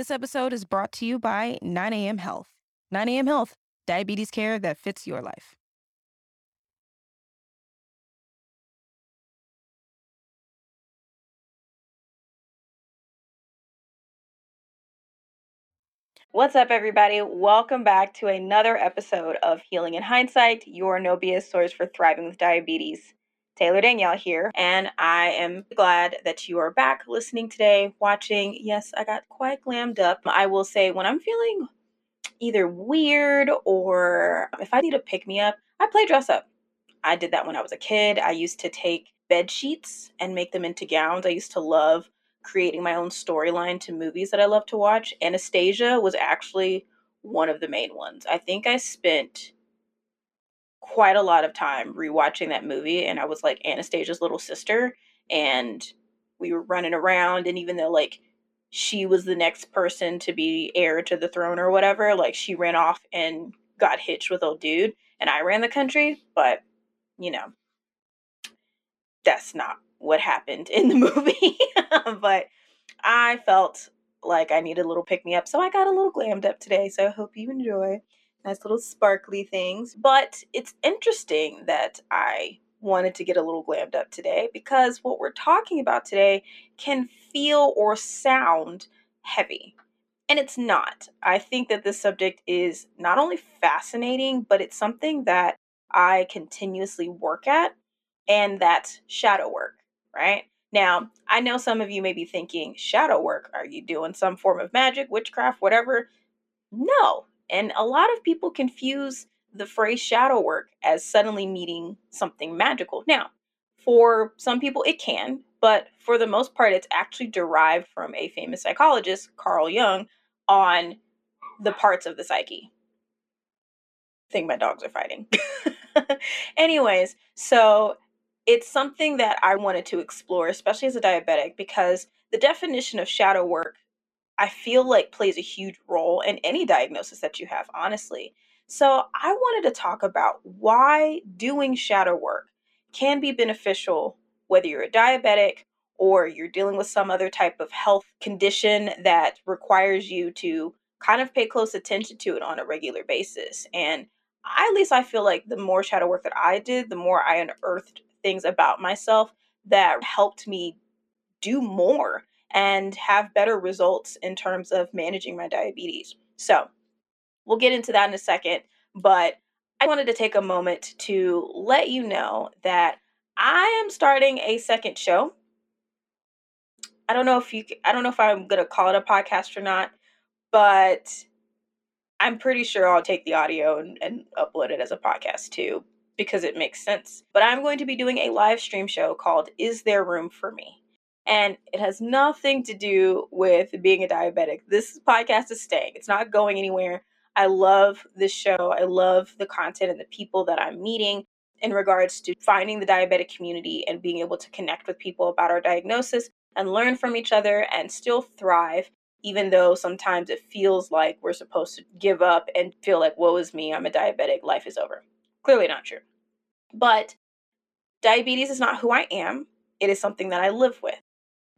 This episode is brought to you by 9am Health. 9am Health, diabetes care that fits your life. What's up, everybody? Welcome back to another episode of Healing in Hindsight, your no BS source for thriving with diabetes. Taylor Danielle here, and I am glad that you are back listening today, watching. Yes, I got quite glammed up. I will say, when I'm feeling either weird or if I need to pick me up, I play dress up. I did that when I was a kid. I used to take bed sheets and make them into gowns. I used to love creating my own storyline to movies that I love to watch. Anastasia was actually one of the main ones. I think I spent quite a lot of time rewatching that movie and I was like Anastasia's little sister and we were running around and even though like she was the next person to be heir to the throne or whatever, like she ran off and got hitched with old dude and I ran the country, but you know, that's not what happened in the movie. but I felt like I needed a little pick me up. So I got a little glammed up today. So I hope you enjoy. Nice little sparkly things. But it's interesting that I wanted to get a little glammed up today because what we're talking about today can feel or sound heavy. And it's not. I think that this subject is not only fascinating, but it's something that I continuously work at, and that's shadow work right? Now, I know some of you may be thinking, shadow work, are you doing some form of magic, witchcraft, whatever? No. And a lot of people confuse the phrase shadow work as suddenly meeting something magical. Now, for some people, it can, but for the most part, it's actually derived from a famous psychologist, Carl Jung, on the parts of the psyche. I think my dogs are fighting. Anyways, so it's something that I wanted to explore, especially as a diabetic, because the definition of shadow work, I feel like plays a huge role in any diagnosis that you have, honestly. So I wanted to talk about why doing shadow work can be beneficial, whether you're a diabetic or you're dealing with some other type of health condition that requires you to kind of pay close attention to it on a regular basis. And I, at least I feel like the more shadow work that I did, the more I unearthed things about myself that helped me do more and have better results in terms of managing my diabetes. So, we'll get into that in a second, but I wanted to take a moment to let you know that I am starting a second show. I don't know if you I don't know if I'm going to call it a podcast or not, but I'm pretty sure I'll take the audio and, and upload it as a podcast too because it makes sense. But I'm going to be doing a live stream show called Is There Room for Me? And it has nothing to do with being a diabetic. This podcast is staying, it's not going anywhere. I love this show. I love the content and the people that I'm meeting in regards to finding the diabetic community and being able to connect with people about our diagnosis and learn from each other and still thrive, even though sometimes it feels like we're supposed to give up and feel like, woe is me, I'm a diabetic, life is over. Clearly not true. But diabetes is not who I am, it is something that I live with.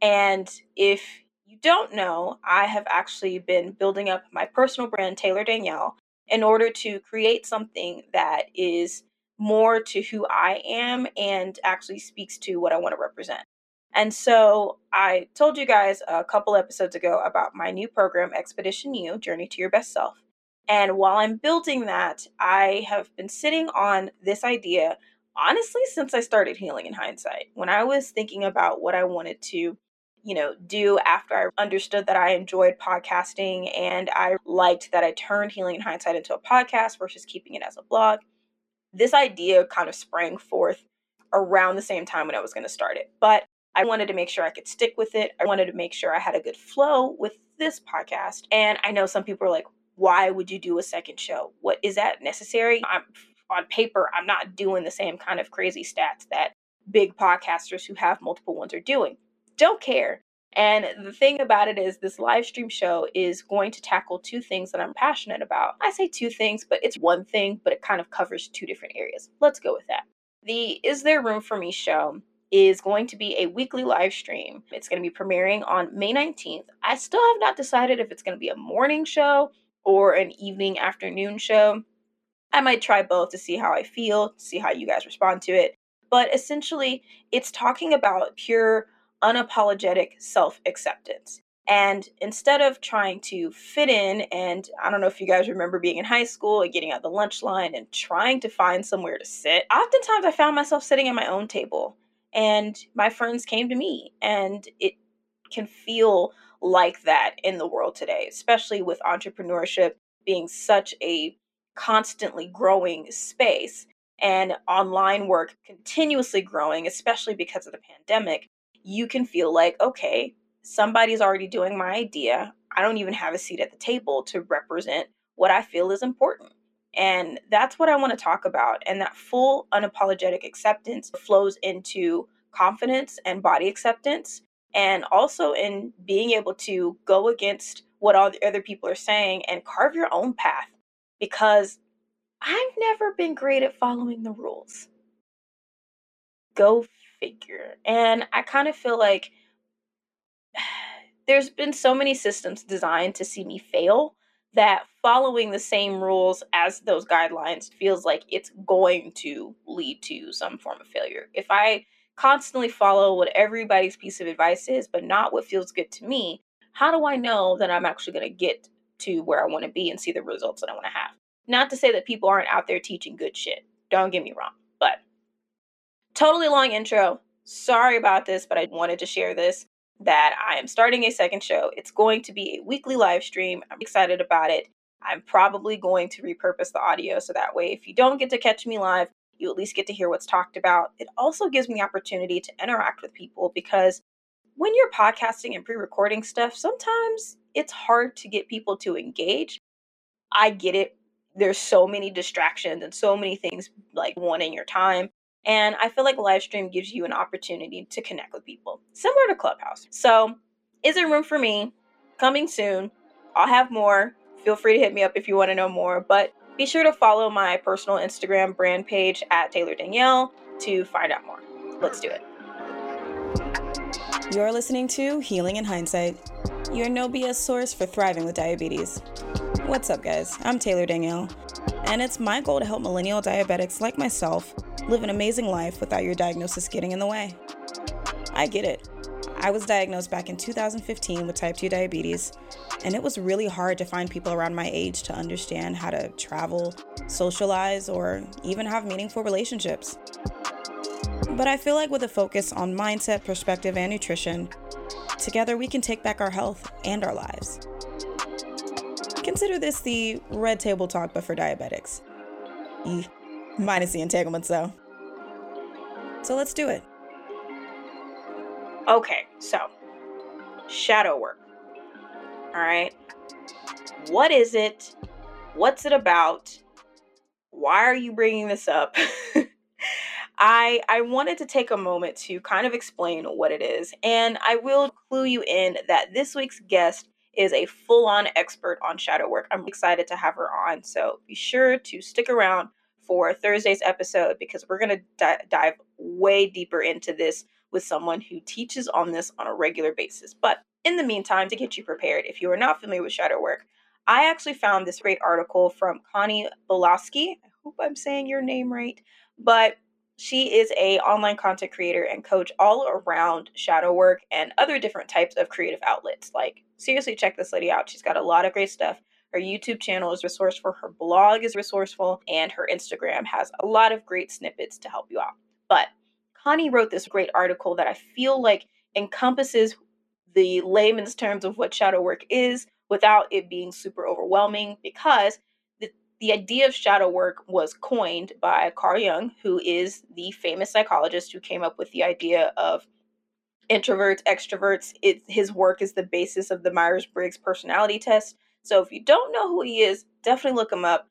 And if you don't know, I have actually been building up my personal brand, Taylor Danielle, in order to create something that is more to who I am and actually speaks to what I want to represent. And so I told you guys a couple episodes ago about my new program, Expedition You Journey to Your Best Self. And while I'm building that, I have been sitting on this idea honestly since I started healing in hindsight. When I was thinking about what I wanted to, you know, do after I understood that I enjoyed podcasting and I liked that I turned healing in hindsight into a podcast versus keeping it as a blog, this idea kind of sprang forth around the same time when I was going to start it. But I wanted to make sure I could stick with it. I wanted to make sure I had a good flow with this podcast. And I know some people are like, why would you do a second show? What is that necessary? I'm on paper, I'm not doing the same kind of crazy stats that big podcasters who have multiple ones are doing. Don't care. And the thing about it is, this live stream show is going to tackle two things that I'm passionate about. I say two things, but it's one thing, but it kind of covers two different areas. Let's go with that. The Is There Room for Me show is going to be a weekly live stream. It's going to be premiering on May 19th. I still have not decided if it's going to be a morning show or an evening afternoon show. I might try both to see how I feel, see how you guys respond to it. But essentially, it's talking about pure, unapologetic self acceptance. And instead of trying to fit in, and I don't know if you guys remember being in high school and getting out the lunch line and trying to find somewhere to sit, oftentimes I found myself sitting at my own table and my friends came to me. And it can feel like that in the world today, especially with entrepreneurship being such a constantly growing space and online work continuously growing, especially because of the pandemic. You can feel like, okay, somebody's already doing my idea. I don't even have a seat at the table to represent what I feel is important. And that's what I want to talk about. And that full unapologetic acceptance flows into confidence and body acceptance, and also in being able to go against what all the other people are saying and carve your own path. Because I've never been great at following the rules. Go figure. And I kind of feel like there's been so many systems designed to see me fail that following the same rules as those guidelines feels like it's going to lead to some form of failure. If I constantly follow what everybody's piece of advice is, but not what feels good to me, how do I know that I'm actually going to get to where I want to be and see the results that I want to have? Not to say that people aren't out there teaching good shit. Don't get me wrong. Totally long intro. Sorry about this, but I wanted to share this that I am starting a second show. It's going to be a weekly live stream. I'm excited about it. I'm probably going to repurpose the audio so that way, if you don't get to catch me live, you at least get to hear what's talked about. It also gives me opportunity to interact with people because when you're podcasting and pre recording stuff, sometimes it's hard to get people to engage. I get it. There's so many distractions and so many things like wanting your time. And I feel like live stream gives you an opportunity to connect with people, similar to Clubhouse. So, is there room for me? Coming soon. I'll have more. Feel free to hit me up if you want to know more. But be sure to follow my personal Instagram brand page at Taylor Danielle to find out more. Let's do it. You're listening to Healing in Hindsight, your no BS source for thriving with diabetes. What's up, guys? I'm Taylor Danielle, and it's my goal to help millennial diabetics like myself live an amazing life without your diagnosis getting in the way. I get it. I was diagnosed back in 2015 with type 2 diabetes, and it was really hard to find people around my age to understand how to travel, socialize, or even have meaningful relationships. But I feel like with a focus on mindset, perspective, and nutrition, together we can take back our health and our lives. Consider this the red table talk, but for diabetics. E- minus the entanglements, though. So let's do it. Okay, so shadow work. All right. What is it? What's it about? Why are you bringing this up? I I wanted to take a moment to kind of explain what it is, and I will clue you in that this week's guest is a full-on expert on shadow work. I'm excited to have her on, so be sure to stick around for Thursday's episode because we're going to di- dive way deeper into this with someone who teaches on this on a regular basis. But in the meantime, to get you prepared, if you are not familiar with shadow work, I actually found this great article from Connie Boloski. I hope I'm saying your name right, but she is a online content creator and coach all around shadow work and other different types of creative outlets. Like seriously check this lady out. She's got a lot of great stuff. Her YouTube channel is resourceful, her blog is resourceful, and her Instagram has a lot of great snippets to help you out. But Connie wrote this great article that I feel like encompasses the layman's terms of what shadow work is without it being super overwhelming because the, idea of shadow work was coined by Carl Jung, who is the famous psychologist who came up with the idea of introverts, extroverts. It, his work is the basis of the Myers Briggs personality test. So if you don't know who he is, definitely look him up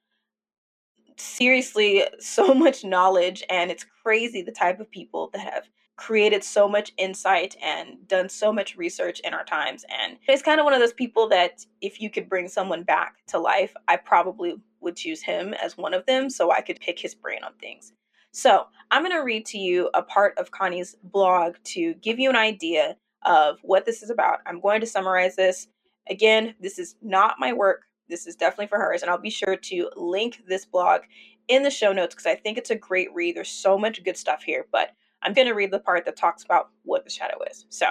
seriously so much knowledge and it's crazy the type of people that have created so much insight and done so much research in our times and it's kind of one of those people that if you could bring someone back to life i probably would choose him as one of them so i could pick his brain on things So I'm going to read to you a part of Connie's blog to give you an idea of what this is about. I'm going to summarize this. Again, this is not my work. This is definitely for hers. And I'll be sure to link this blog in the show notes because I think it's a great read. There's so much good stuff here, but I'm going to read the part that talks about what the shadow is. So,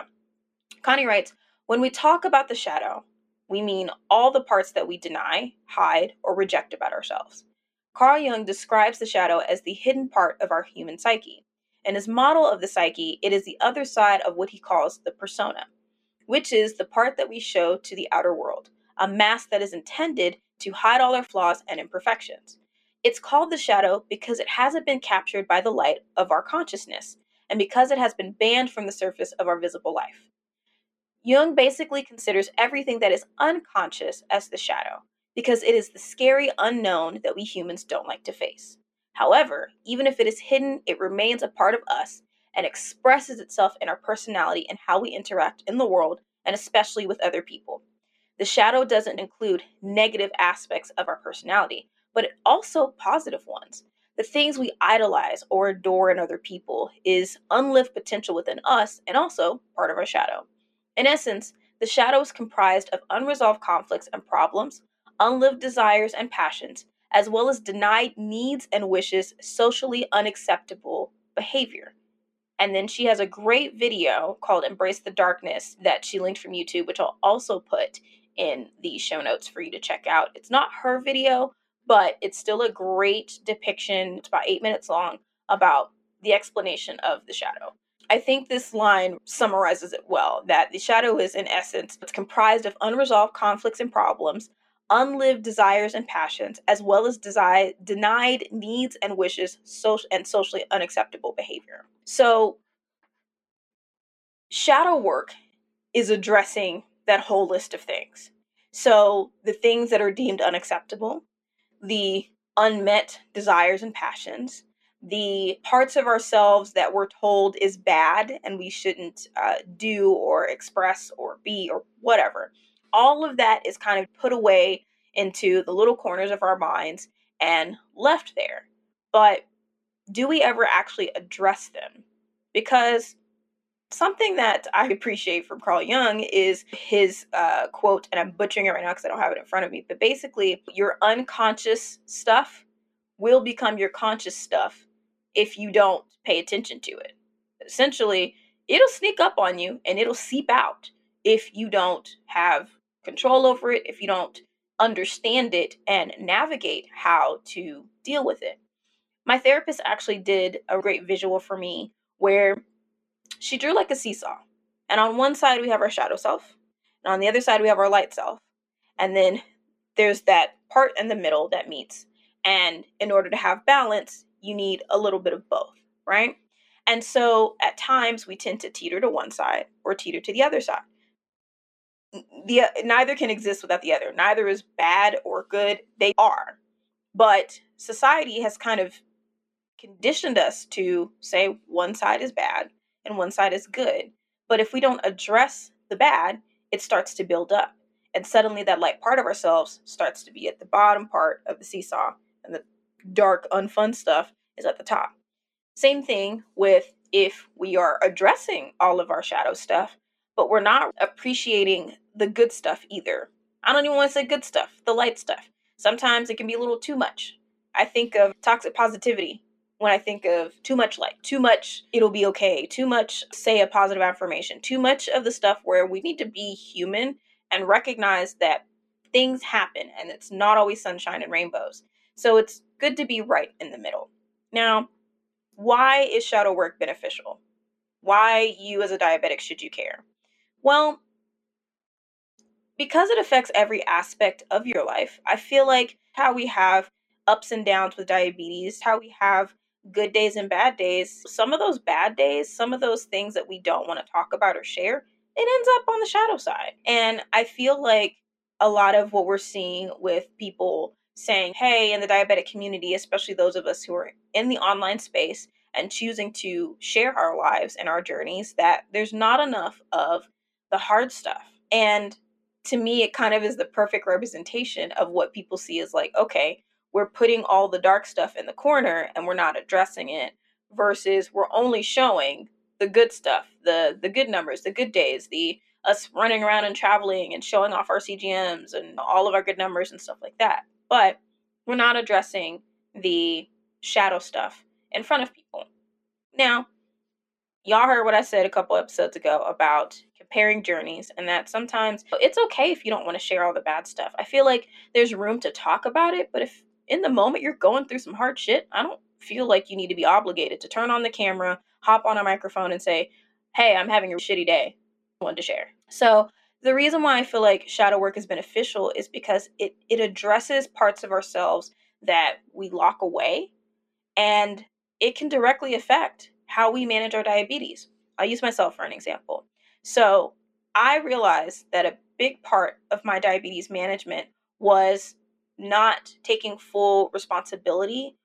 Connie writes When we talk about the shadow, we mean all the parts that we deny, hide, or reject about ourselves. Carl Jung describes the shadow as the hidden part of our human psyche. In his model of the psyche, it is the other side of what he calls the persona, which is the part that we show to the outer world, a mask that is intended to hide all our flaws and imperfections. It's called the shadow because it hasn't been captured by the light of our consciousness, and because it has been banned from the surface of our visible life. Jung basically considers everything that is unconscious as the shadow, because it is the scary unknown that we humans don't like to face. However, even if it is hidden, it remains a part of us and expresses itself in our personality and how we interact in the world and especially with other people. The shadow doesn't include negative aspects of our personality, but also positive ones. The things we idolize or adore in other people is unlived potential within us and also part of our shadow. In essence, the shadow is comprised of unresolved conflicts and problems, unlived desires and passions, as well as denied needs and wishes, socially unacceptable behavior. And then she has a great video called Embrace the Darkness that she linked from YouTube, which I'll also put in the show notes for you to check out. It's not her video, but it's still a great depiction. It's about eight minutes long about the explanation of the shadow. I think this line summarizes it well that the shadow is, in essence, it's comprised of unresolved conflicts and problems, unlived desires and passions, as well as desi- denied needs and wishes social and socially unacceptable behavior. So, shadow work is addressing that whole list of things. So, the things that are deemed unacceptable, the unmet desires and passions, the parts of ourselves that we're told is bad and we shouldn't uh, do or express or be or whatever all of that is kind of put away into the little corners of our minds and left there. But do we ever actually address them? Because something that I appreciate from Carl Jung is his uh, quote, and I'm butchering it right now because I don't have it in front of me, but basically, your unconscious stuff will become your conscious stuff if you don't pay attention to it. Essentially, it'll sneak up on you and it'll seep out if you don't have control over it, if you don't understand it and navigate how to deal with it. My therapist actually did a great visual for me where she drew like a seesaw. And on one side, we have our shadow self, and on the other side, we have our light self. And then there's that part in the middle that meets. And in order to have balance, you need a little bit of both, right? And so at times we tend to teeter to one side or teeter to the other side the uh, neither can exist without the other. Neither is bad or good. They are. But society has kind of conditioned us to say one side is bad and one side is good. But if we don't address the bad, it starts to build up. And suddenly that light part of ourselves starts to be at the bottom part of the seesaw and the dark, unfun stuff is at the top. Same thing with if we are addressing all of our shadow stuff, but we're not appreciating the good stuff either. I don't even want to say good stuff, the light stuff. Sometimes it can be a little too much. I think of toxic positivity when I think of too much light, too much it'll be okay, too much say a positive affirmation, too much of the stuff where we need to be human and recognize that things happen and it's not always sunshine and rainbows. So it's good to be right in the middle. Now, why is shadow work beneficial? Why you as a diabetic should you care? Well, because it affects every aspect of your life, I feel like how we have ups and downs with diabetes, how we have good days and bad days, some of those bad days, some of those things that we don't want to talk about or share, it ends up on the shadow side. And I feel like a lot of what we're seeing with people saying, hey, in the diabetic community, especially those of us who are in the online space and choosing to share our lives and our journeys, that there's not enough of the hard stuff. And to me, it kind of is the perfect representation of what people see as like, okay, we're putting all the dark stuff in the corner and we're not addressing it versus we're only showing the good stuff, the the good numbers, the good days, the us running around and traveling and showing off our CGMs and all of our good numbers and stuff like that. But we're not addressing the shadow stuff in front of people. Now, y'all heard what I said a couple episodes ago about comparing journeys and that sometimes it's okay if you don't want to share all the bad stuff. I feel like there's room to talk about it, but if in the moment you're going through some hard shit, I don't feel like you need to be obligated to turn on the camera, hop on a microphone and say, "Hey, I'm having a shitty day." One to share. So, the reason why I feel like shadow work is beneficial is because it it addresses parts of ourselves that we lock away and it can directly affect how we manage our diabetes. I'll use myself for an example. So, I realized that a big part of my diabetes management was not taking full responsibility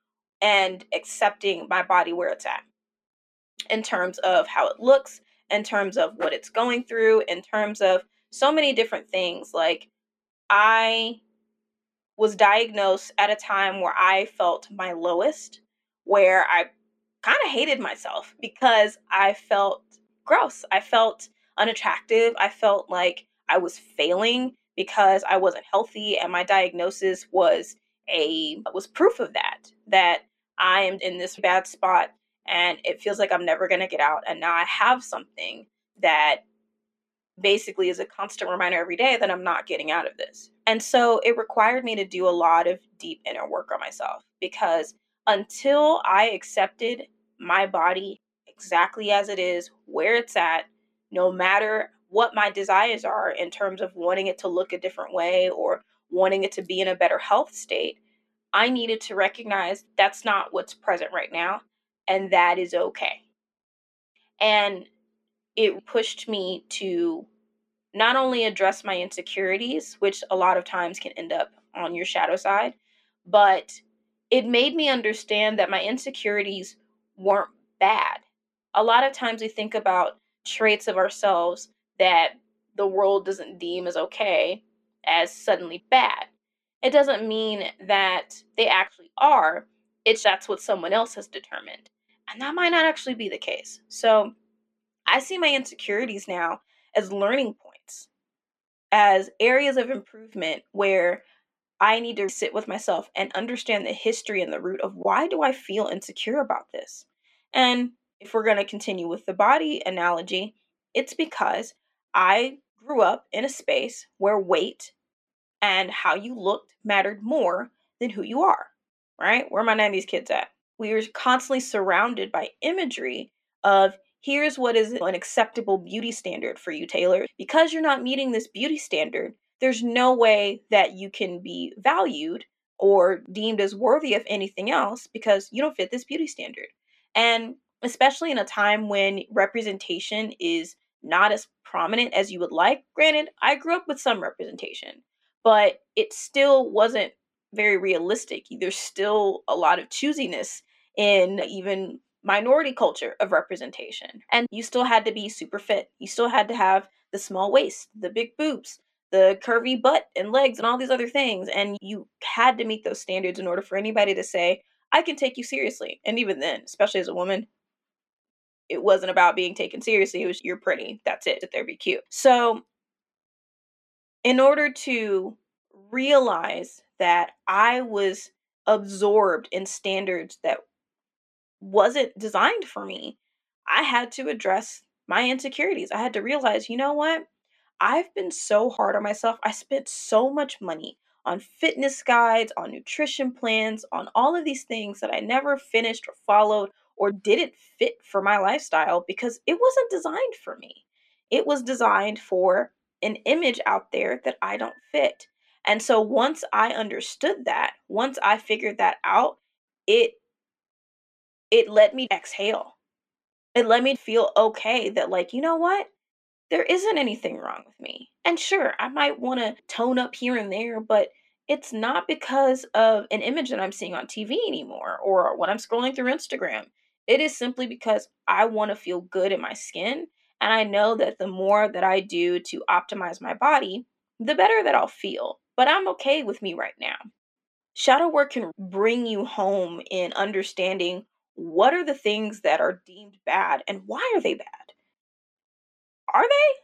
and accepting my body where it's at in terms of how it looks, in terms of what it's going through, in terms of so many different things. Like, I was diagnosed at a time where I felt my lowest, where I kind of hated myself because I felt gross. I felt unattractive. I felt like I was failing because I wasn't healthy and my diagnosis was a was proof of that that I am in this bad spot and it feels like I'm never going to get out and now I have something that basically is a constant reminder every day that I'm not getting out of this. And so it required me to do a lot of deep inner work on myself because until I accepted my body exactly as it is, where it's at, no matter what my desires are in terms of wanting it to look a different way or wanting it to be in a better health state, I needed to recognize that's not what's present right now, and that is okay. And it pushed me to not only address my insecurities, which a lot of times can end up on your shadow side, but it made me understand that my insecurities weren't bad. A lot of times we think about traits of ourselves that the world doesn't deem as okay as suddenly bad. It doesn't mean that they actually are, it's that's what someone else has determined. And that might not actually be the case. So I see my insecurities now as learning points, as areas of improvement where I need to sit with myself and understand the history and the root of why do I feel insecure about this? And if we're going to continue with the body analogy, it's because I grew up in a space where weight and how you looked mattered more than who you are, right? Where my 90s kids at? We were constantly surrounded by imagery of here's what is an acceptable beauty standard for you, Taylor. Because you're not meeting this beauty standard, there's no way that you can be valued or deemed as worthy of anything else because you don't fit this beauty standard. And especially in a time when representation is not as prominent as you would like. Granted, I grew up with some representation, but it still wasn't very realistic. There's still a lot of choosiness in even minority culture of representation. And you still had to be super fit. You still had to have the small waist, the big boobs, the curvy butt and legs, and all these other things. And you had to meet those standards in order for anybody to say, I can take you seriously. And even then, especially as a woman, it wasn't about being taken seriously. It was you're pretty. That's it. There be cute. So in order to realize that I was absorbed in standards that wasn't designed for me, I had to address my insecurities. I had to realize, you know what? I've been so hard on myself. I spent so much money on fitness guides, on nutrition plans, on all of these things that I never finished or followed or didn't fit for my lifestyle because it wasn't designed for me. It was designed for an image out there that I don't fit. And so once I understood that, once I figured that out, it it let me exhale. It let me feel okay that like, you know what? There isn't anything wrong with me. And sure, I might want to tone up here and there, but it's not because of an image that I'm seeing on TV anymore or when I'm scrolling through Instagram. It is simply because I want to feel good in my skin. And I know that the more that I do to optimize my body, the better that I'll feel. But I'm okay with me right now. shadow work can bring you home in understanding what are the things that are deemed bad and why are they bad? Are they?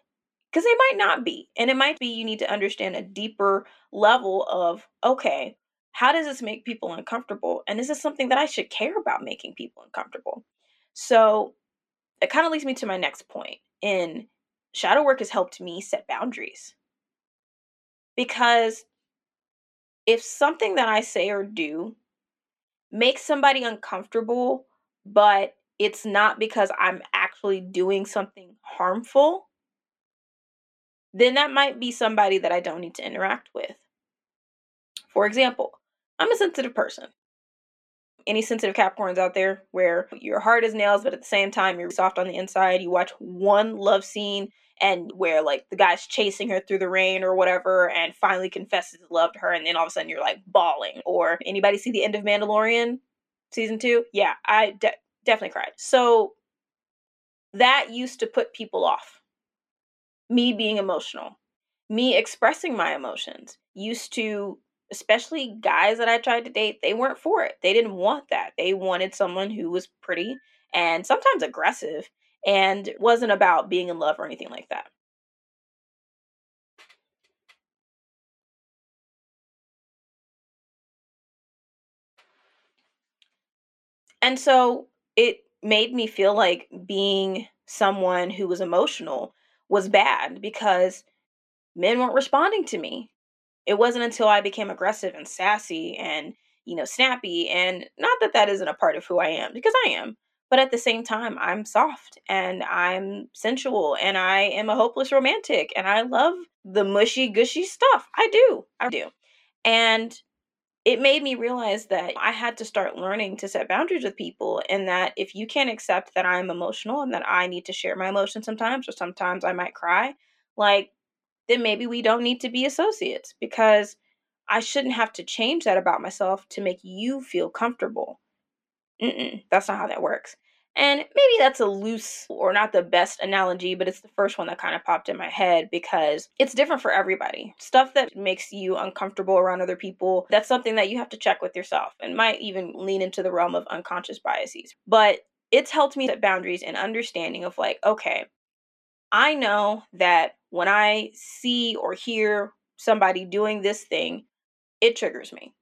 Because they might not be. And it might be you need to understand a deeper level of, okay, how does this make people uncomfortable? And is this something that I should care about making people uncomfortable? So it kind of leads me to my next point. In shadow work has helped me set boundaries. Because if something that I say or do makes somebody uncomfortable, but it's not because I'm actually doing something harmful, then that might be somebody that I don't need to interact with. For example, I'm a sensitive person. Any sensitive Capricorns out there where you're hard as nails, but at the same time you're soft on the inside. You watch one love scene and where like the guy's chasing her through the rain or whatever and finally confesses love to her and then all of a sudden you're like bawling. Or anybody see the end of Mandalorian season two? Yeah, I de- definitely cried. So that used to put people off. Me being emotional, me expressing my emotions used to especially guys that I tried to date, they weren't for it. They didn't want that. They wanted someone who was pretty and sometimes aggressive and wasn't about being in love or anything like that. And so it made me feel like being someone who was emotional was bad because men weren't responding to me it wasn't until I became aggressive and sassy and, you know, snappy. And not that that isn't a part of who I am, because I am. But at the same time, I'm soft and I'm sensual and I am a hopeless romantic and I love the mushy, gushy stuff. I do. I do. And it made me realize that I had to start learning to set boundaries with people, and that if you can't accept that I'm emotional and that I need to share my emotions sometimes, or sometimes I might cry, like then maybe we don't need to be associates because I shouldn't have to change that about myself to make you feel comfortable. Mm-mm, that's not how that works. And maybe that's a loose or not the best analogy, but it's the first one that kind of popped in my head because it's different for everybody. Stuff that makes you uncomfortable around other people, that's something that you have to check with yourself and might even lean into the realm of unconscious biases. But it's helped me set boundaries and understanding of like, okay, I know that when I see or hear somebody doing this thing, it triggers me.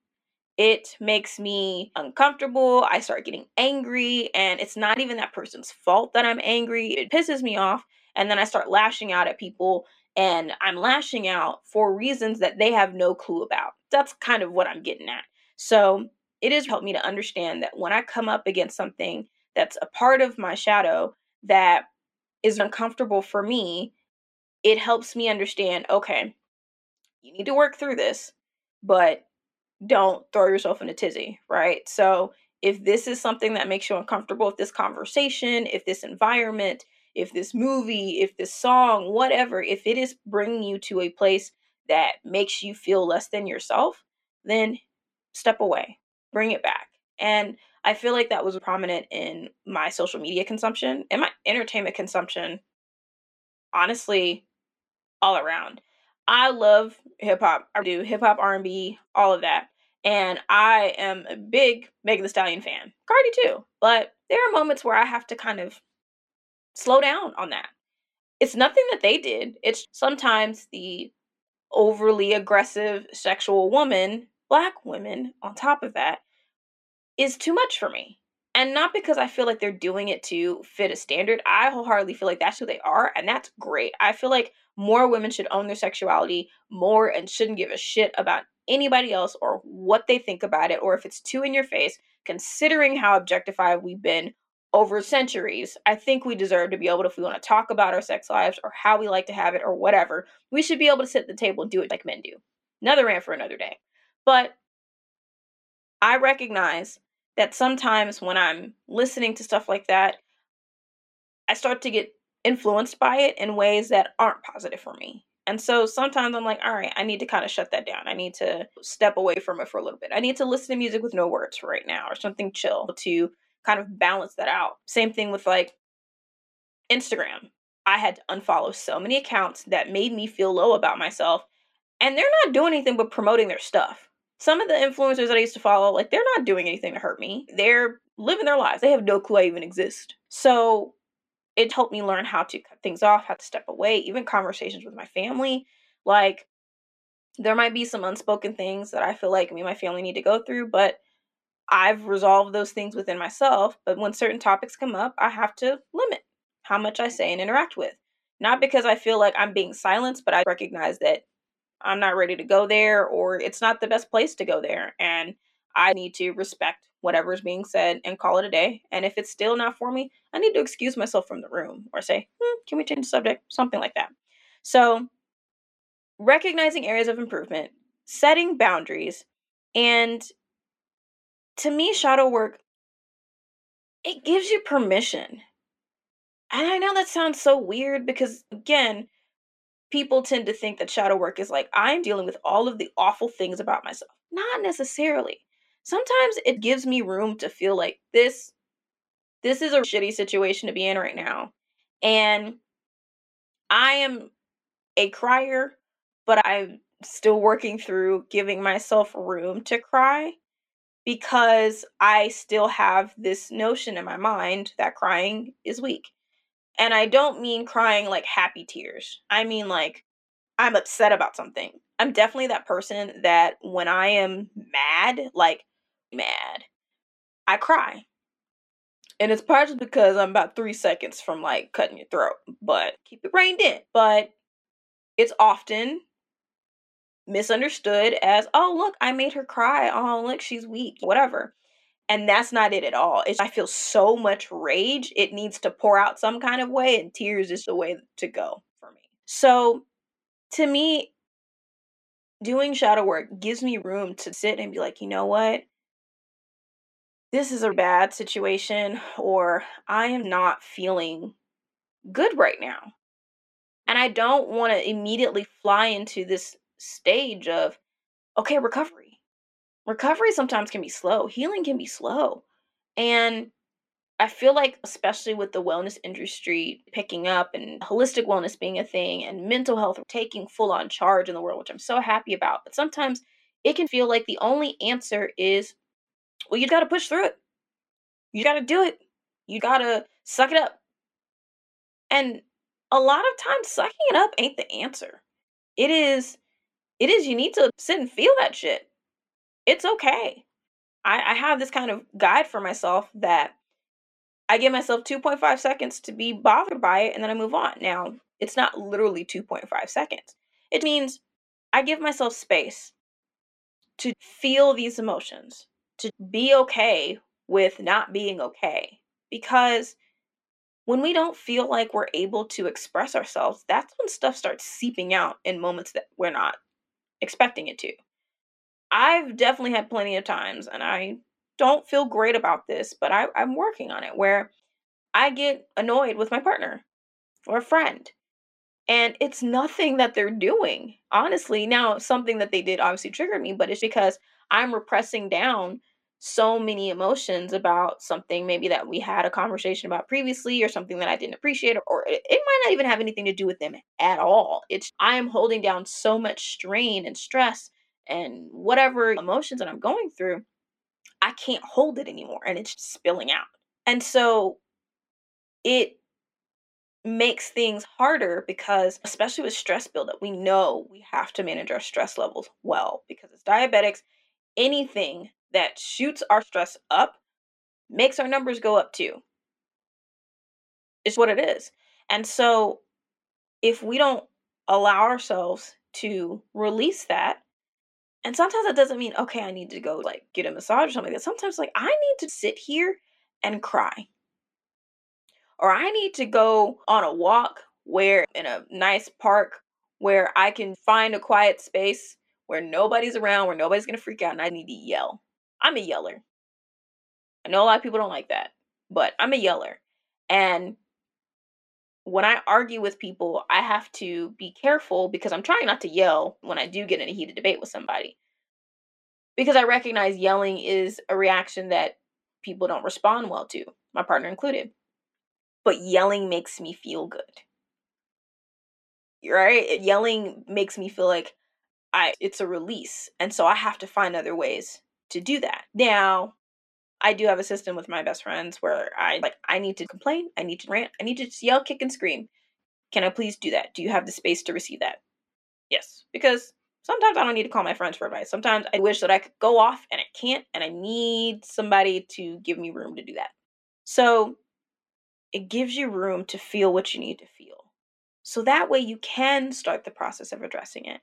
It makes me uncomfortable. I start getting angry, and it's not even that person's fault that I'm angry. It pisses me off. And then I start lashing out at people, and I'm lashing out for reasons that they have no clue about. That's kind of what I'm getting at. So it has helped me to understand that when I come up against something that's a part of my shadow that is uncomfortable for me, it helps me understand okay, you need to work through this, but don't throw yourself in a tizzy, right? So, if this is something that makes you uncomfortable, if this conversation, if this environment, if this movie, if this song, whatever, if it is bringing you to a place that makes you feel less than yourself, then step away, bring it back. And I feel like that was prominent in my social media consumption and my entertainment consumption. Honestly, all around. I love hip hop. I do hip hop, R and B, all of that, and I am a big Megan Thee Stallion fan. Cardi too, but there are moments where I have to kind of slow down on that. It's nothing that they did. It's sometimes the overly aggressive sexual woman, black women, on top of that, is too much for me. And not because I feel like they're doing it to fit a standard. I wholeheartedly feel like that's who they are, and that's great. I feel like more women should own their sexuality more and shouldn't give a shit about anybody else or what they think about it or if it's too in your face, considering how objectified we've been over centuries. I think we deserve to be able to, if we want to talk about our sex lives or how we like to have it or whatever, we should be able to sit at the table and do it like men do. Another rant for another day. But I recognize that sometimes when I'm listening to stuff like that, I start to get influenced by it in ways that aren't positive for me. And so sometimes I'm like, all right, I need to kind of shut that down. I need to step away from it for a little bit. I need to listen to music with no words right now or something chill to kind of balance that out. Same thing with like Instagram. I had to unfollow so many accounts that made me feel low about myself. And they're not doing anything but promoting their stuff some of the influencers that I used to follow, like they're not doing anything to hurt me. They're living their lives. They have no clue I even exist. So it helped me learn how to cut things off, how to step away, even conversations with my family. Like there might be some unspoken things that I feel like me and my family need to go through, but I've resolved those things within myself. But when certain topics come up, I have to limit how much I say and interact with. Not because I feel like I'm being silenced, but I recognize that I'm not ready to go there or it's not the best place to go there. And I need to respect whatever is being said and call it a day. And if it's still not for me, I need to excuse myself from the room or say, hmm, can we change the subject? Something like that. So, recognizing areas of improvement, setting boundaries, and to me, shadow work, it gives you permission. And I know that sounds so weird because, again, people tend to think that shadow work is like, I'm dealing with all of the awful things about myself. Not necessarily. Sometimes it gives me room to feel like this this is a shitty situation to be in right now. And I am a crier, but I'm still working through giving myself room to cry because I still have this notion in my mind that crying is weak. And I don't mean crying like happy tears. I mean like I'm upset about something. I'm definitely that person that when I am mad, like mad, I cry. And it's partly because I'm about three seconds from like cutting your throat, but keep it reined in. But it's often misunderstood as, oh, look, I made her cry. Oh, look, she's weak, whatever. And that's not it at all. It's, I feel so much rage, it needs to pour out some kind of way, and tears is the way to go for me. So, to me, doing shadow work gives me room to sit and be like, you know what? This is a bad situation, or I am not feeling good right now. And I don't want to immediately fly into this stage of, okay, recovery. Recovery sometimes can be slow, healing can be slow. And I feel like, especially with the wellness industry picking up and holistic wellness being a thing and mental health taking full on charge in the world, which I'm so happy about, but sometimes it can feel like the only answer is, well, you got to push through it. You got to do it. You got to suck it up. And a lot of times, sucking it up ain't the answer. It is it is you need to sit and feel that shit. It's okay. I, I have this kind of guide for myself that I give myself 2.5 seconds to be bothered by it and then I move on. Now, it's not literally 2.5 seconds. It means I give myself space to feel these emotions, to be okay with not being okay. Because when we don't feel like we're able to express ourselves, that's when stuff starts seeping out in moments that we're not expecting it to. I've definitely had plenty of times, and I don't feel great about this, but I, I'm working on it where I get annoyed with my partner or a friend. And it's nothing that they're doing. Honestly, now something that they did obviously triggered me, but it's because I'm repressing down so many emotions about something maybe that we had a conversation about previously or something that I didn't appreciate or, or it, it might not even have anything to do with them at all. It's I am holding down so much strain and stress and whatever emotions that I'm going through, I can't hold it anymore and it's spilling out. And so it makes things harder because especially with stress buildup, we know we have to manage our stress levels well because as diabetics, anything that shoots our stress up makes our numbers go up too. It's what it is. And so if we don't allow ourselves to release that, and sometimes that doesn't mean, okay, I need to go like get a massage or something like that. Sometimes like I need to sit here and cry. Or I need to go on a walk where in a nice park where I can find a quiet space where nobody's around, where nobody's gonna freak out, and I need to yell. I'm a yeller. I know a lot of people don't like that, but I'm a yeller. And when I argue with people, I have to be careful because I'm trying not to yell when I do get in a heated debate with somebody. Because I recognize yelling is a reaction that people don't respond well to, my partner included. But yelling makes me feel good. Right? Yelling makes me feel like I it's a release. And so I have to find other ways to do that. Now, I do have a system with my best friends where I like I need to complain, I need to rant, I need to yell, kick, and scream. Can I please do that? Do you have the space to receive that? Yes, because sometimes I don't need to call my friends for advice. Sometimes I wish that I could go off and I can't, and I need somebody to give me room to do that. So it gives you room to feel what you need to feel. So that way you can start the process of addressing it.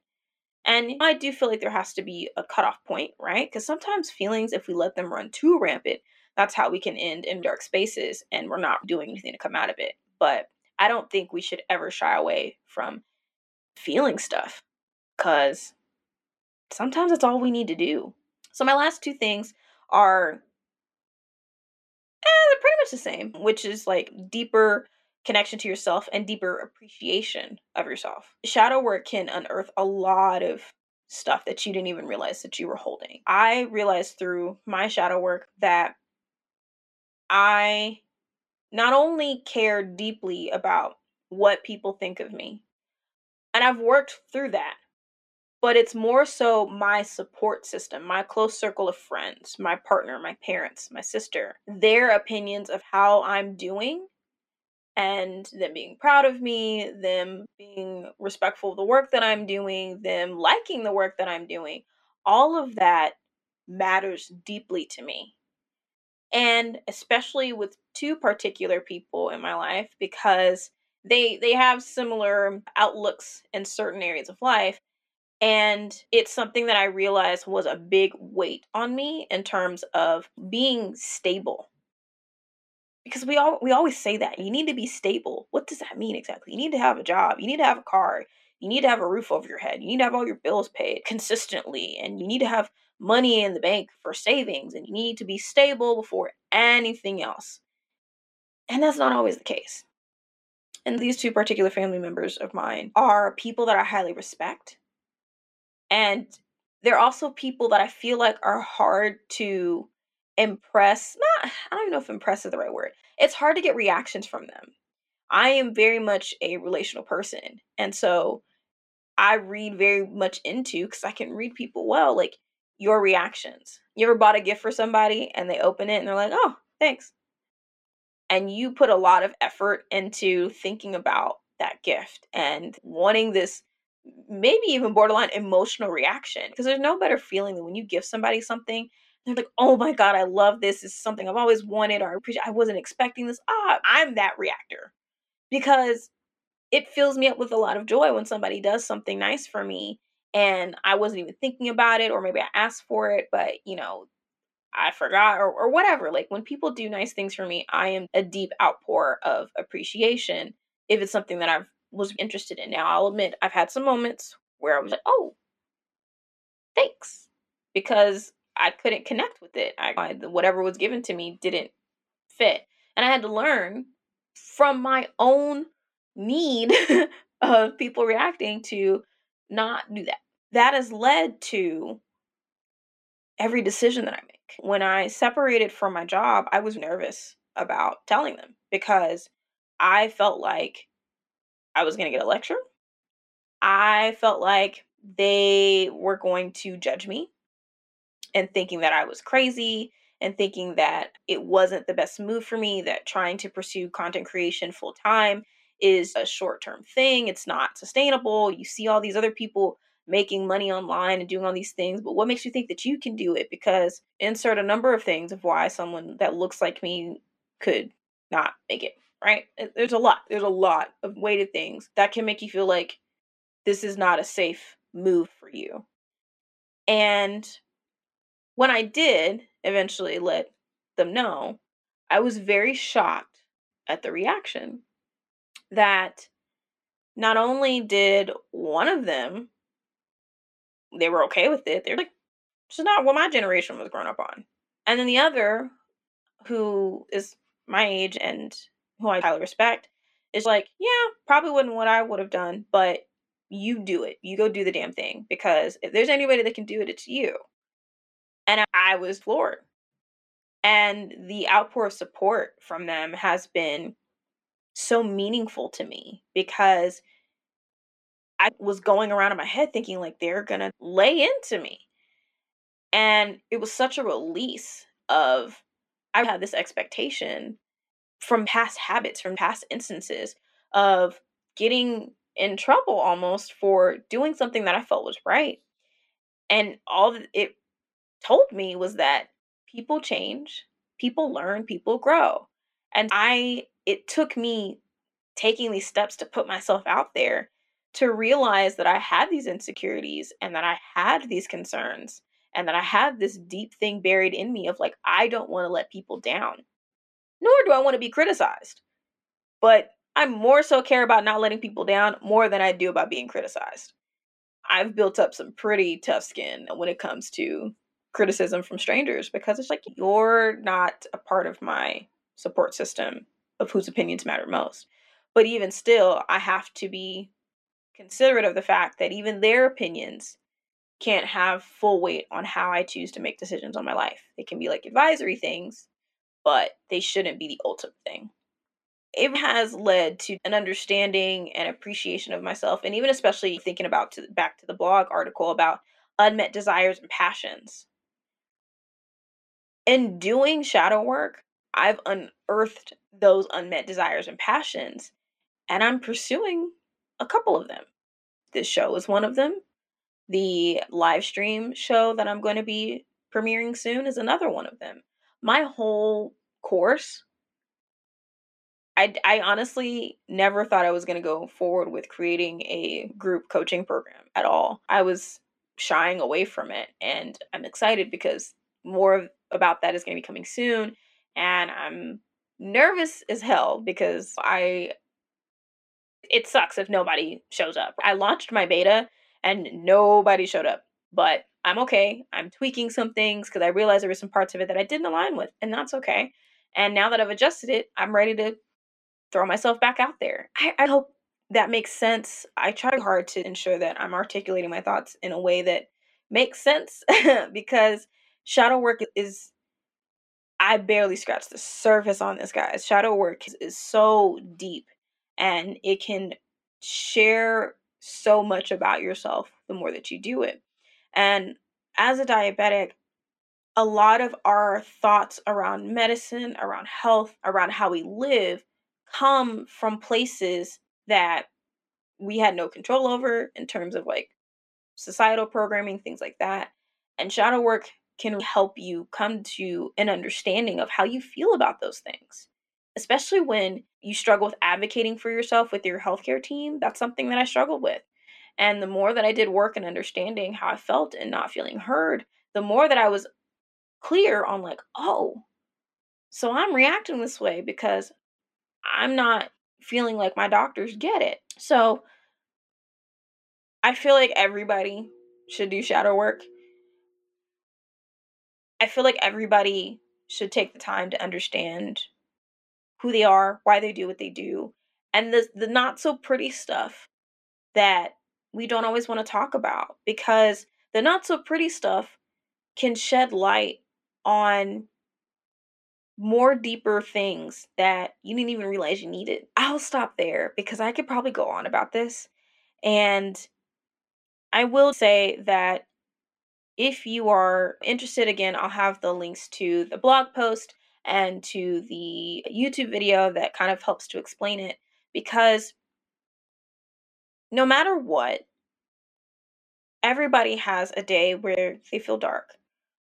And I do feel like there has to be a cutoff point, right? Because sometimes feelings, if we let them run too rampant, that's how we can end in dark spaces and we're not doing anything to come out of it. But I don't think we should ever shy away from feeling stuff because sometimes that's all we need to do. So, my last two things are eh, they're pretty much the same, which is like deeper connection to yourself and deeper appreciation of yourself. Shadow work can unearth a lot of stuff that you didn't even realize that you were holding. I realized through my shadow work that I not only care deeply about what people think of me, and I've worked through that, but it's more so my support system, my close circle of friends, my partner, my parents, my sister, their opinions of how I'm doing and them being proud of me, them being respectful of the work that I'm doing, them liking the work that I'm doing, all of that matters deeply to me. And especially with two particular people in my life because they they have similar outlooks in certain areas of life and it's something that I realized was a big weight on me in terms of being stable because we all we always say that you need to be stable. What does that mean exactly? You need to have a job. You need to have a car. You need to have a roof over your head. You need to have all your bills paid consistently, and you need to have money in the bank for savings, and you need to be stable before anything else. And that's not always the case. And these two particular family members of mine are people that I highly respect. And they're also people that I feel like are hard to impress not i don't even know if impress is the right word it's hard to get reactions from them. I am very much a relational person and so i read very much into because i can read people well like your reactions. You ever bought a gift for somebody and they open it and they're like oh thanks. And you put a lot of effort into thinking about that gift and wanting this maybe even borderline emotional reaction because there's no better feeling than when you give somebody something they're like, oh my God, I love this. Is something I've always wanted or I appreciate. I wasn't expecting this. Ah, I'm that reactor because it fills me up with a lot of joy when somebody does something nice for me and I wasn't even thinking about it, or maybe I asked for it, but you know, I forgot or, or whatever. Like when people do nice things for me, I am a deep outpour of appreciation if it's something that I was interested in. Now, I'll admit I've had some moments where I was like, oh, thanks. Because I couldn't connect with it. I whatever was given to me didn't fit. And I had to learn from my own need of people reacting to not do that. That has led to every decision that I make. When I separated from my job, I was nervous about telling them because I felt like I was going to get a lecture. I felt like they were going to judge me and thinking that I was crazy and thinking that it wasn't the best move for me, that trying to pursue content creation full time is a short term thing. It's not sustainable. You see all these other people making money online and doing all these things, but what makes you think that you can do it? Because insert a number of things of why someone that looks like me could not make it, right? Eh, there's a lot. There's a lot of weighted things that can make you feel like this is not a safe move for you. And when I did eventually let them know, I was very shocked at the reaction that not only did one of them, they were okay with it, they're like, this is not what my generation was growing up on. And then the other, who is my age and who I highly respect, is like, yeah, probably wasn't what I would have done, but you do it. You go do the damn thing because if there's anybody that can do it, it's you. And I was floored. And the outpour of support from them has been so meaningful to me because I was going around in my head thinking like they're going to lay into me. And it was such a release of I had this expectation from past habits, from past instances of getting in trouble almost for doing something that I felt was right. And all it told me was that people change, people learn, people grow. And I it took me taking these steps to put myself out there to realize that I had these insecurities and that I had these concerns and that I had this deep thing buried in me of like, I don't want to let people down, nor do I want to be criticized. But I more so care about not letting people down more than I do about being criticized. I've built up some pretty tough skin when it comes to criticism from strangers because it's like, you're not a part of my support system of whose opinions matter most. But even still, I have to be considerate of the fact that even their opinions can't have full weight on how I choose to make decisions on my life. They can be like advisory things, but they shouldn't be the ultimate thing. It has led to an understanding and appreciation of myself, and even especially thinking about to, back to the blog article about unmet desires and passions. In doing shadow work, I've unearthed those unmet desires and passions, and I'm pursuing a couple of them. This show is one of them. The live stream show that I'm going to be premiering soon is another one of them. My whole course, I, I honestly never thought I was going to go forward with creating a group coaching program at all. I was shying away from it, and I'm excited because more about that is going to be coming soon. And I'm nervous as hell because I it sucks if nobody shows up. I launched my beta and nobody showed up, but I'm okay. I'm tweaking some things because I realized there were some parts of it that I didn't align with, and that's okay. And now that I've adjusted it, I'm ready to throw myself back out there. I, I hope that makes sense. I try hard to ensure that I'm articulating my thoughts in a way that makes sense because shadow work is I barely scratched the surface on this, guys. Shadow work is, is so deep and it can share so much about yourself the more that you do it. And as a diabetic, a lot of our thoughts around medicine, around health, around how we live come from places that we had no control over in terms of like societal programming, things like that. And shadow work can help you come to an understanding of how you feel about those things especially when you struggle with advocating for yourself with your healthcare team. That's something that I struggled with. And the more that I did work in understanding how I felt and not feeling heard, the more that I was clear on, like, oh, so I'm reacting this way because I'm not feeling like my doctors get it. So I feel like everybody should do shadow work. I feel like everybody should take the time to understand who they are, why they do what they do, and the the not so pretty stuff that we don't always want to talk about because the not so pretty stuff can shed light on more deeper things that you didn't even realize you needed. I'll stop there because I could probably go on about this. And I will say that if you are interested, again, I'll have the links to the blog post and to the YouTube video that kind of helps to explain it because no matter what, everybody has a day where they feel dark,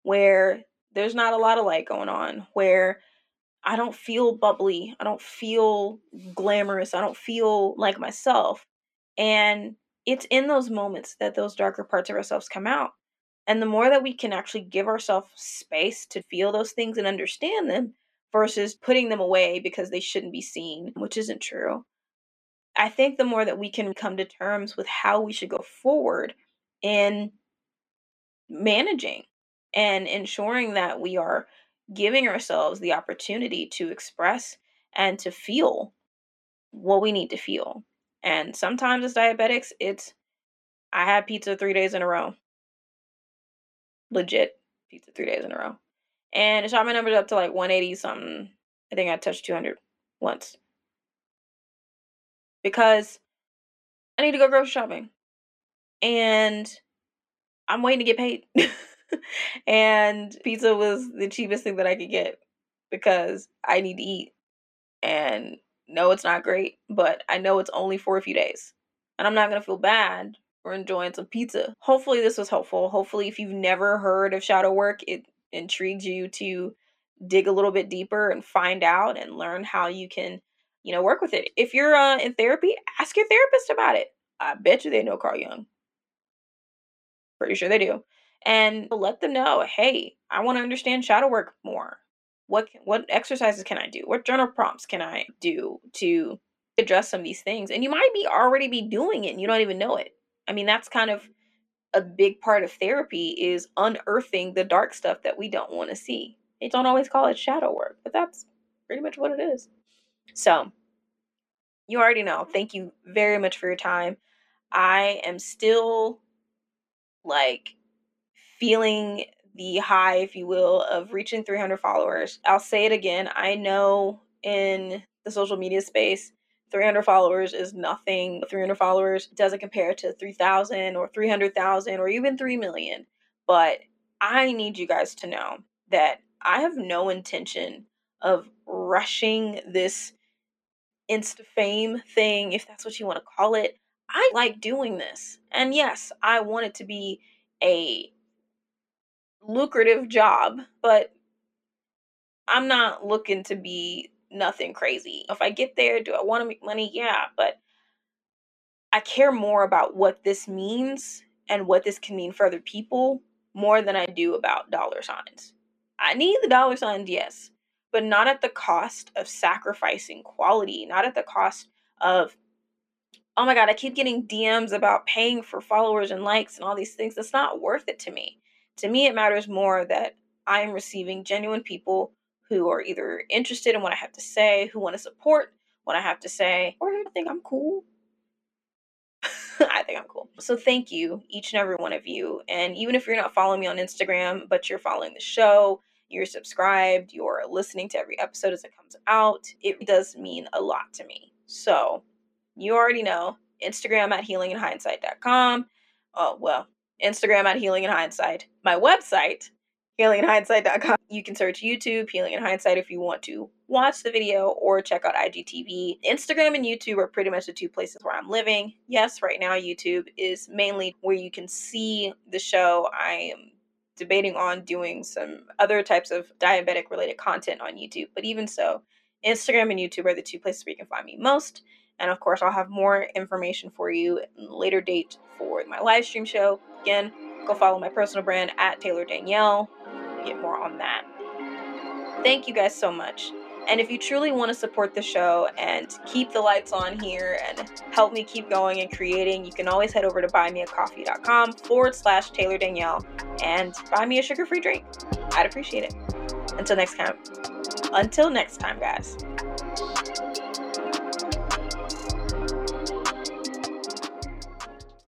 where there's not a lot of light going on, where I don't feel bubbly, I don't feel glamorous, I don't feel like myself. And it's in those moments that those darker parts of ourselves come out. And the more that we can actually give ourselves space to feel those things and understand them versus putting them away because they shouldn't be seen, which isn't true. I think the more that we can come to terms with how we should go forward in managing and ensuring that we are giving ourselves the opportunity to express and to feel what we need to feel. And sometimes as diabetics, it's I had pizza three days in a row legit pizza three days in a row. And it shot my numbers up to like 180 something. I think I touched 200 once. Because I need to go grocery shopping. and I'm waiting to get paid. and pizza was the cheapest thing that I could get because I need to eat. And no, it's not great, but I know it's only for a few days. And I'm not going to feel bad enjoying some pizza. Hopefully, this was helpful. Hopefully, if you've never heard of shadow work, it intrigued you to dig a little bit deeper and find out and learn how you can, you know, work with it. If you're uh, in therapy, ask your therapist about it. I bet you they know Carl Jung. Pretty sure they do. And let them know, hey, I want to understand shadow work more. What what exercises can I do? What journal prompts can I do to address some of these things? And you might be already be doing it and you don't even know it. I mean, that's kind of a big part of therapy is unearthing the dark stuff that we don't want to see. They don't always call it shadow work, but that's pretty much what it is. So, you already know. Thank you very much for your time. I am still like feeling the high, if you will, of reaching 300 followers. I'll say it again. I know in the social media space, 300 followers is nothing. 300 followers doesn't compare to 3,000 or 300,000 or even 3 million. But I need you guys to know that I have no intention of rushing this insta fame thing, if that's what you want to call it. I like doing this. And yes, I want it to be a lucrative job, but I'm not looking to be nothing crazy. If I get there, do I want to make money? Yeah, but I care more about what this means and what this can mean for other people more than I do about dollar signs. I need the dollar signs, yes, but not at the cost of sacrificing quality, not at the cost of oh my god, I keep getting DMs about paying for followers and likes and all these things. That's not worth it to me. To me, it matters more that I am receiving genuine people who are either interested in what I have to say, who want to support what I have to say, or who think I'm cool. I think I'm cool. So thank you, each and every one of you. And even if you're not following me on Instagram, but you're following the show, you're subscribed, you're listening to every episode as it comes out, it does mean a lot to me. So you already know Instagram at healinginhindsight.com. Oh, uh, well, Instagram at healing in hindsight. My website, healinginhindsight.com. You can search YouTube, Healing in Hindsight, if you want to watch the video or check out IGTV. Instagram and YouTube are pretty much the two places where I'm living. Yes, right now YouTube is mainly where you can see the show. I am debating on doing some other types of diabetic related content on YouTube, but even so, Instagram and YouTube are the two places where you can find me most. And of course, I'll have more information for you later date for my live stream show. Again, go follow my personal brand at Taylor Danielle. Get more on that. Thank you guys so much. And if you truly want to support the show and keep the lights on here and help me keep going and creating, you can always head over to buymeacoffee.com forward slash Taylor Danielle and buy me a sugar free drink. I'd appreciate it. Until next time. Until next time, guys.